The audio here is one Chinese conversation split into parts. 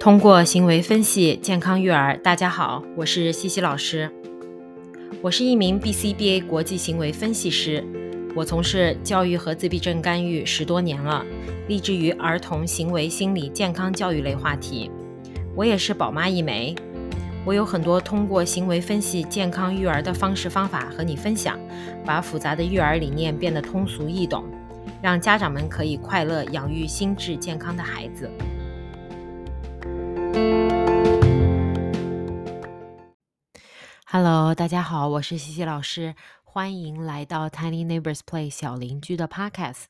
通过行为分析健康育儿，大家好，我是西西老师。我是一名 BCBA 国际行为分析师，我从事教育和自闭症干预十多年了，立志于儿童行为心理健康教育类话题。我也是宝妈一枚，我有很多通过行为分析健康育儿的方式方法和你分享，把复杂的育儿理念变得通俗易懂，让家长们可以快乐养育心智健康的孩子。Hello，大家好，我是西西老师，欢迎来到 Tiny Neighbors Play 小邻居的 Podcast。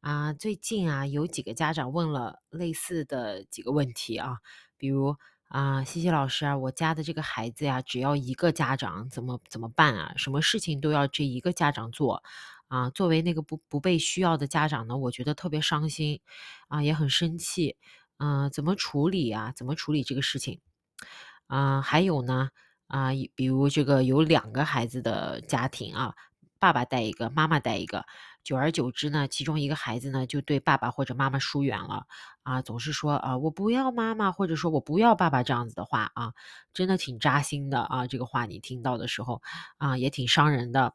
啊，最近啊，有几个家长问了类似的几个问题啊，比如啊，西西老师啊，我家的这个孩子呀，只要一个家长，怎么怎么办啊？什么事情都要这一个家长做啊？作为那个不不被需要的家长呢，我觉得特别伤心啊，也很生气。嗯，怎么处理啊？怎么处理这个事情？啊，还有呢？啊，比如这个有两个孩子的家庭啊，爸爸带一个，妈妈带一个，久而久之呢，其中一个孩子呢就对爸爸或者妈妈疏远了啊，总是说啊我不要妈妈，或者说我不要爸爸这样子的话啊，真的挺扎心的啊，这个话你听到的时候啊也挺伤人的，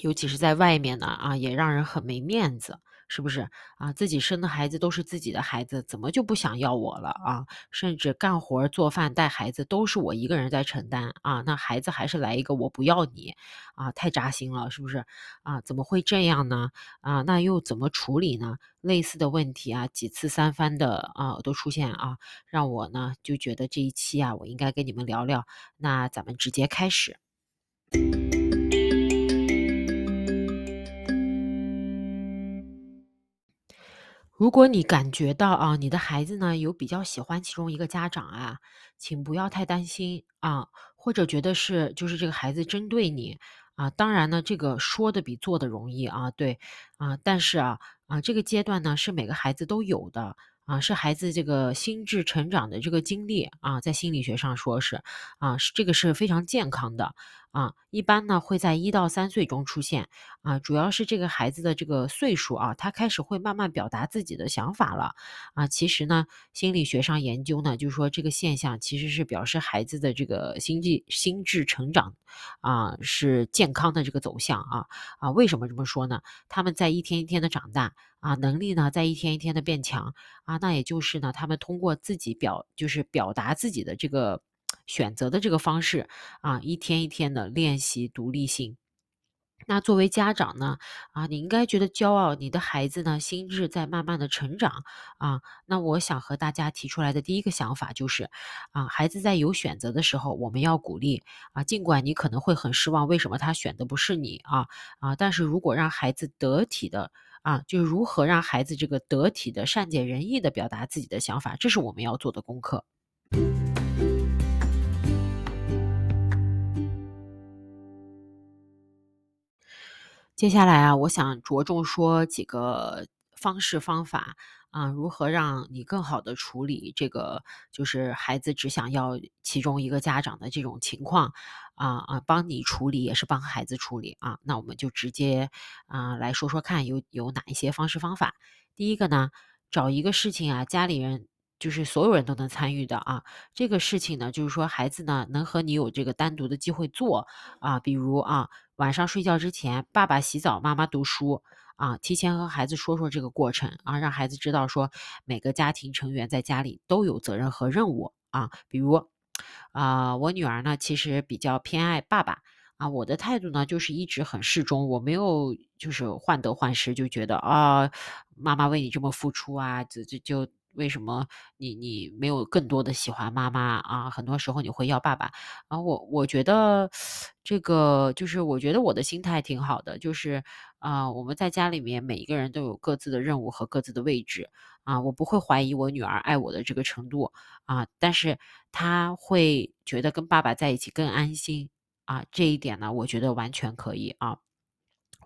尤其是在外面呢啊，也让人很没面子。是不是啊？自己生的孩子都是自己的孩子，怎么就不想要我了啊？甚至干活、做饭、带孩子都是我一个人在承担啊？那孩子还是来一个我不要你啊？太扎心了，是不是啊？怎么会这样呢？啊？那又怎么处理呢？类似的问题啊，几次三番的啊都出现啊，让我呢就觉得这一期啊，我应该跟你们聊聊。那咱们直接开始。如果你感觉到啊，你的孩子呢有比较喜欢其中一个家长啊，请不要太担心啊，或者觉得是就是这个孩子针对你啊。当然呢，这个说的比做的容易啊，对啊，但是啊啊，这个阶段呢是每个孩子都有的。啊，是孩子这个心智成长的这个经历啊，在心理学上说是啊，是这个是非常健康的啊。一般呢会在一到三岁中出现啊，主要是这个孩子的这个岁数啊，他开始会慢慢表达自己的想法了啊。其实呢，心理学上研究呢，就是说这个现象其实是表示孩子的这个心智心智成长啊是健康的这个走向啊啊。为什么这么说呢？他们在一天一天的长大。啊，能力呢在一天一天的变强啊，那也就是呢，他们通过自己表就是表达自己的这个选择的这个方式啊，一天一天的练习独立性。那作为家长呢，啊，你应该觉得骄傲，你的孩子呢心智在慢慢的成长啊。那我想和大家提出来的第一个想法就是，啊，孩子在有选择的时候，我们要鼓励啊，尽管你可能会很失望，为什么他选的不是你啊啊？但是如果让孩子得体的。啊，就是如何让孩子这个得体的、善解人意的表达自己的想法，这是我们要做的功课。接下来啊，我想着重说几个方式方法啊，如何让你更好的处理这个，就是孩子只想要其中一个家长的这种情况。啊啊，帮你处理也是帮孩子处理啊。那我们就直接啊来说说看，有有哪一些方式方法。第一个呢，找一个事情啊，家里人就是所有人都能参与的啊。这个事情呢，就是说孩子呢能和你有这个单独的机会做啊。比如啊，晚上睡觉之前，爸爸洗澡，妈妈读书啊。提前和孩子说说这个过程啊，让孩子知道说每个家庭成员在家里都有责任和任务啊。比如。啊，我女儿呢，其实比较偏爱爸爸啊。我的态度呢，就是一直很适中，我没有就是患得患失，就觉得啊，妈妈为你这么付出啊，就就就为什么你你没有更多的喜欢妈妈啊？很多时候你会要爸爸啊。我我觉得这个就是我觉得我的心态挺好的，就是啊，我们在家里面每一个人都有各自的任务和各自的位置。啊，我不会怀疑我女儿爱我的这个程度啊，但是她会觉得跟爸爸在一起更安心啊，这一点呢，我觉得完全可以啊。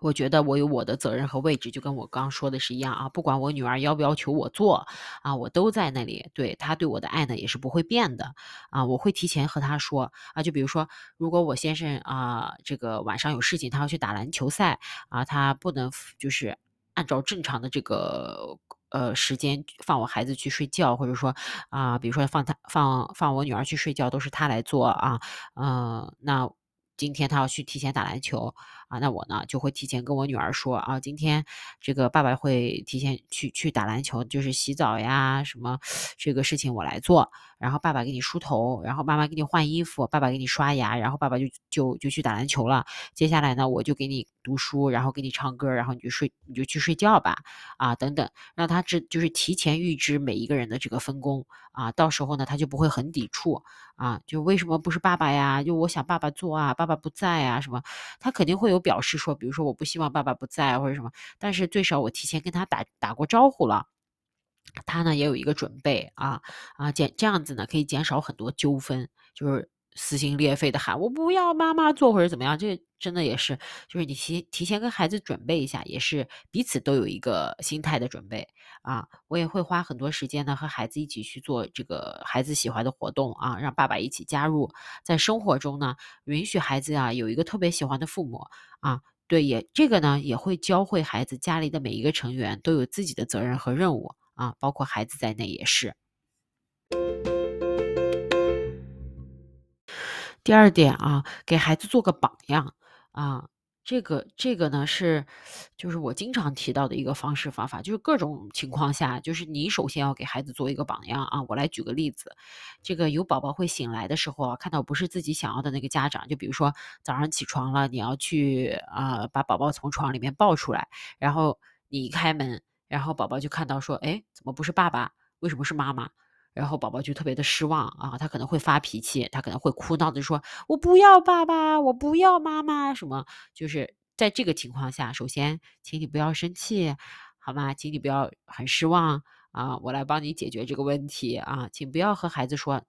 我觉得我有我的责任和位置，就跟我刚刚说的是一样啊。不管我女儿要不要求我做啊，我都在那里。对她对我的爱呢，也是不会变的啊。我会提前和她说啊，就比如说，如果我先生啊，这个晚上有事情，他要去打篮球赛啊，他不能就是按照正常的这个。呃时间放我孩子去睡觉，或者说啊，比如说放他放放我女儿去睡觉都是他来做啊，嗯，那。今天他要去提前打篮球啊，那我呢就会提前跟我女儿说啊，今天这个爸爸会提前去去打篮球，就是洗澡呀什么这个事情我来做，然后爸爸给你梳头，然后妈妈给你换衣服，爸爸给你刷牙，然后爸爸就就就去打篮球了。接下来呢，我就给你读书，然后给你唱歌，然后你就睡你就去睡觉吧啊等等，让他知就是提前预知每一个人的这个分工啊，到时候呢他就不会很抵触啊，就为什么不是爸爸呀？就我想爸爸做啊，爸。爸不在啊，什么？他肯定会有都表示说，比如说我不希望爸爸不在或者什么，但是最少我提前跟他打打过招呼了，他呢也有一个准备啊啊，减这样子呢可以减少很多纠纷，就是。撕心裂肺的喊我不要妈妈做或者怎么样，这真的也是，就是你提提前跟孩子准备一下，也是彼此都有一个心态的准备啊。我也会花很多时间呢和孩子一起去做这个孩子喜欢的活动啊，让爸爸一起加入。在生活中呢，允许孩子啊有一个特别喜欢的父母啊，对，也这个呢也会教会孩子家里的每一个成员都有自己的责任和任务啊，包括孩子在内也是。第二点啊，给孩子做个榜样啊，这个这个呢是，就是我经常提到的一个方式方法，就是各种情况下，就是你首先要给孩子做一个榜样啊。我来举个例子，这个有宝宝会醒来的时候啊，看到不是自己想要的那个家长，就比如说早上起床了，你要去啊把宝宝从床里面抱出来，然后你一开门，然后宝宝就看到说，哎，怎么不是爸爸？为什么是妈妈？然后宝宝就特别的失望啊，他可能会发脾气，他可能会哭闹的说：“我不要爸爸，我不要妈妈。”什么？就是在这个情况下，首先，请你不要生气，好吗？请你不要很失望啊，我来帮你解决这个问题啊，请不要和孩子说，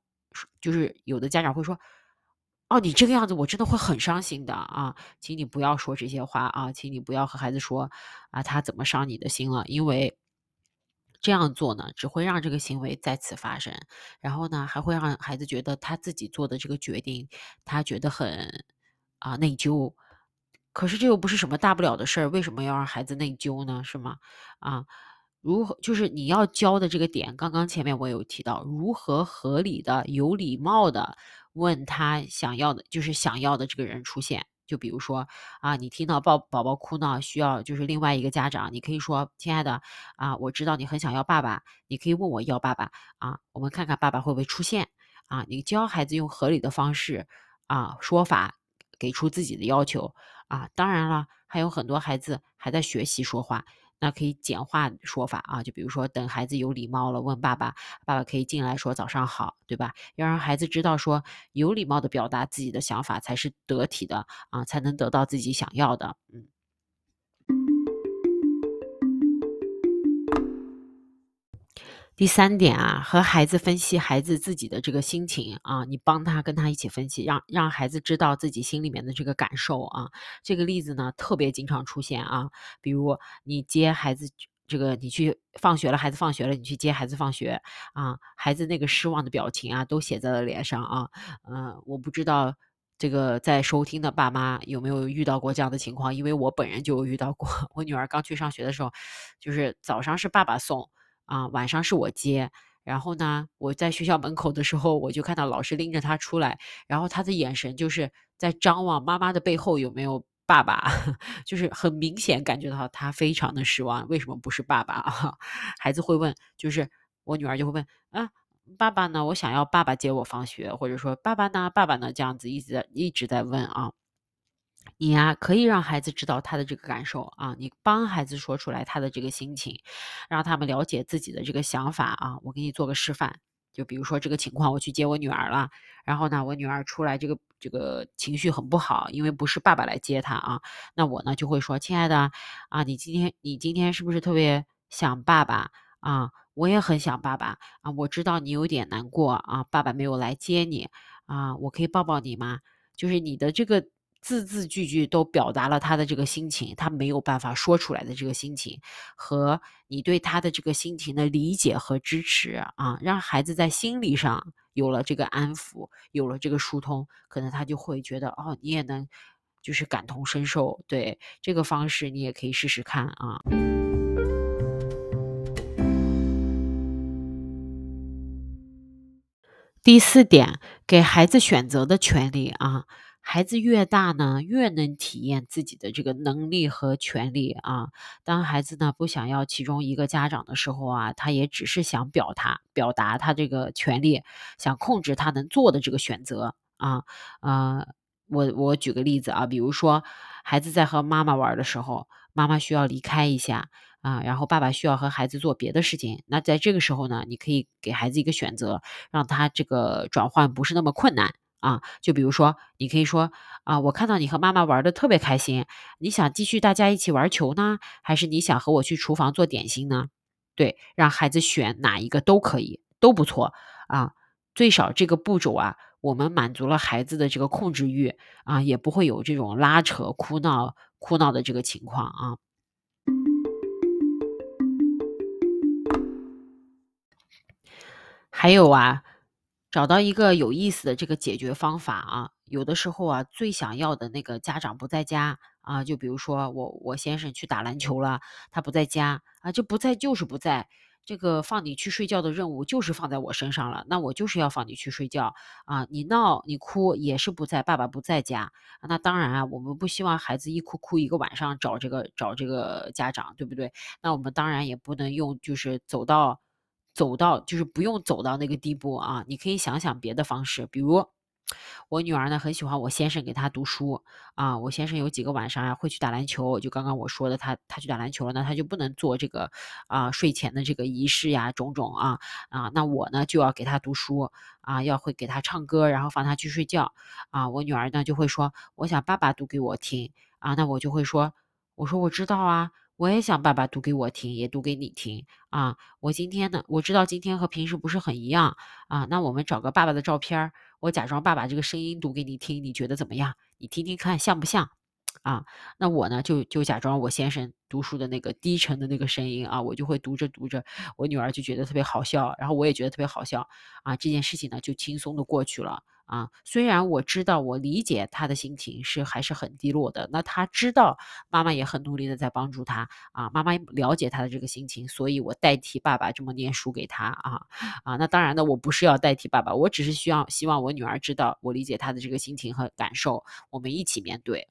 就是有的家长会说：“哦，你这个样子，我真的会很伤心的啊，请你不要说这些话啊，请你不要和孩子说啊，他怎么伤你的心了，因为。”这样做呢，只会让这个行为再次发生，然后呢，还会让孩子觉得他自己做的这个决定，他觉得很啊内疚。可是这又不是什么大不了的事儿，为什么要让孩子内疚呢？是吗？啊，如何就是你要教的这个点，刚刚前面我有提到，如何合理的、有礼貌的问他想要的，就是想要的这个人出现。就比如说啊，你听到抱宝宝哭闹，需要就是另外一个家长，你可以说：“亲爱的啊，我知道你很想要爸爸，你可以问我要爸爸啊，我们看看爸爸会不会出现啊。”你教孩子用合理的方式啊说法，给出自己的要求啊。当然了，还有很多孩子还在学习说话。那可以简化说法啊，就比如说等孩子有礼貌了，问爸爸，爸爸可以进来说早上好，对吧？要让孩子知道说有礼貌的表达自己的想法才是得体的啊，才能得到自己想要的，嗯。第三点啊，和孩子分析孩子自己的这个心情啊，你帮他跟他一起分析，让让孩子知道自己心里面的这个感受啊。这个例子呢，特别经常出现啊。比如你接孩子，这个你去放学了，孩子放学了，你去接孩子放学啊，孩子那个失望的表情啊，都写在了脸上啊。嗯，我不知道这个在收听的爸妈有没有遇到过这样的情况，因为我本人就遇到过。我女儿刚去上学的时候，就是早上是爸爸送。啊，晚上是我接，然后呢，我在学校门口的时候，我就看到老师拎着他出来，然后他的眼神就是在张望妈妈的背后有没有爸爸，就是很明显感觉到他非常的失望，为什么不是爸爸啊？孩子会问，就是我女儿就会问，啊，爸爸呢？我想要爸爸接我放学，或者说爸爸呢？爸爸呢？这样子一直一直在问啊。你呀，可以让孩子知道他的这个感受啊，你帮孩子说出来他的这个心情，让他们了解自己的这个想法啊。我给你做个示范，就比如说这个情况，我去接我女儿了，然后呢，我女儿出来这个这个情绪很不好，因为不是爸爸来接她啊。那我呢就会说，亲爱的啊，你今天你今天是不是特别想爸爸啊？我也很想爸爸啊，我知道你有点难过啊，爸爸没有来接你啊，我可以抱抱你吗？就是你的这个。字字句句都表达了他的这个心情他没有办法说出来的这个心情和你对他的这个心情的理解和支持啊让孩子在心理上有了这个安抚有了这个疏通可能他就会觉得哦你也能就是感同身受对这个方式你也可以试试看啊。第四点给孩子选择的权利啊孩子越大呢，越能体验自己的这个能力和权利啊。当孩子呢不想要其中一个家长的时候啊，他也只是想表达表达他这个权利，想控制他能做的这个选择啊。呃，我我举个例子啊，比如说孩子在和妈妈玩的时候，妈妈需要离开一下啊，然后爸爸需要和孩子做别的事情。那在这个时候呢，你可以给孩子一个选择，让他这个转换不是那么困难。啊，就比如说，你可以说啊，我看到你和妈妈玩的特别开心，你想继续大家一起玩球呢，还是你想和我去厨房做点心呢？对，让孩子选哪一个都可以，都不错啊。最少这个步骤啊，我们满足了孩子的这个控制欲啊，也不会有这种拉扯、哭闹、哭闹的这个情况啊。还有啊。找到一个有意思的这个解决方法啊，有的时候啊，最想要的那个家长不在家啊，就比如说我我先生去打篮球了，他不在家啊，这不在就是不在，这个放你去睡觉的任务就是放在我身上了，那我就是要放你去睡觉啊，你闹你哭也是不在，爸爸不在家，那当然啊，我们不希望孩子一哭哭一个晚上找这个找这个家长，对不对？那我们当然也不能用就是走到。走到就是不用走到那个地步啊！你可以想想别的方式，比如我女儿呢很喜欢我先生给她读书啊。我先生有几个晚上啊会去打篮球，就刚刚我说的，他他去打篮球了，那他就不能做这个啊睡前的这个仪式呀种种啊啊。那我呢就要给他读书啊，要会给他唱歌，然后放他去睡觉啊。我女儿呢就会说，我想爸爸读给我听啊，那我就会说，我说我知道啊。我也想爸爸读给我听，也读给你听啊！我今天呢，我知道今天和平时不是很一样啊。那我们找个爸爸的照片我假装爸爸这个声音读给你听，你觉得怎么样？你听听看像不像？啊，那我呢就就假装我先生读书的那个低沉的那个声音啊，我就会读着读着，我女儿就觉得特别好笑，然后我也觉得特别好笑啊。这件事情呢就轻松的过去了。啊，虽然我知道，我理解他的心情是还是很低落的。那他知道妈妈也很努力的在帮助他啊，妈妈了解他的这个心情，所以我代替爸爸这么念书给他啊啊。那当然呢，我不是要代替爸爸，我只是需要希望我女儿知道我理解她的这个心情和感受，我们一起面对。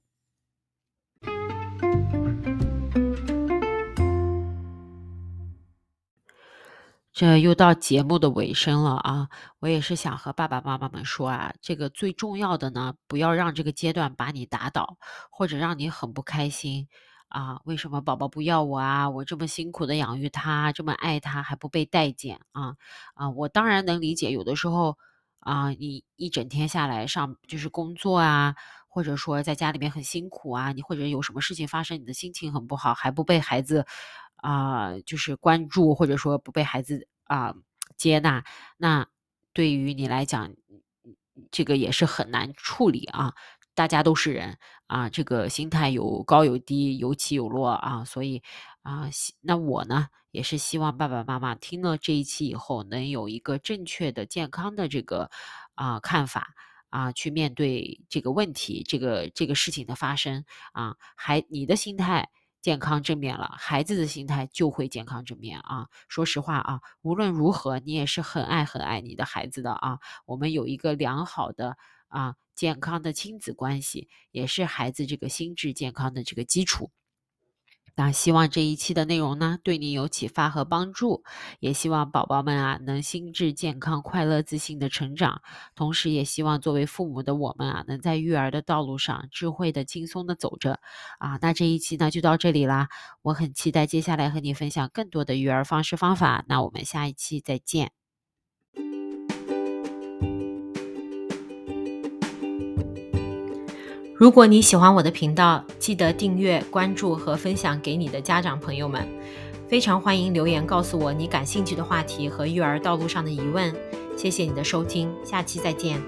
这又到节目的尾声了啊！我也是想和爸爸妈妈们说啊，这个最重要的呢，不要让这个阶段把你打倒，或者让你很不开心啊。为什么宝宝不要我啊？我这么辛苦的养育他，这么爱他，还不被待见啊？啊，我当然能理解，有的时候啊，你一整天下来上就是工作啊，或者说在家里面很辛苦啊，你或者有什么事情发生，你的心情很不好，还不被孩子。啊，就是关注或者说不被孩子啊接纳，那对于你来讲，这个也是很难处理啊。大家都是人啊，这个心态有高有低，有起有落啊。所以啊，那我呢也是希望爸爸妈妈听了这一期以后，能有一个正确的、健康的这个啊看法啊，去面对这个问题，这个这个事情的发生啊，还你的心态。健康正面了，孩子的心态就会健康正面啊！说实话啊，无论如何，你也是很爱很爱你的孩子的啊。我们有一个良好的啊健康的亲子关系，也是孩子这个心智健康的这个基础。那希望这一期的内容呢，对你有启发和帮助，也希望宝宝们啊能心智健康、快乐、自信的成长。同时，也希望作为父母的我们啊，能在育儿的道路上智慧的、轻松的走着。啊，那这一期呢就到这里啦，我很期待接下来和你分享更多的育儿方式方法。那我们下一期再见。如果你喜欢我的频道，记得订阅、关注和分享给你的家长朋友们。非常欢迎留言告诉我你感兴趣的话题和育儿道路上的疑问。谢谢你的收听，下期再见。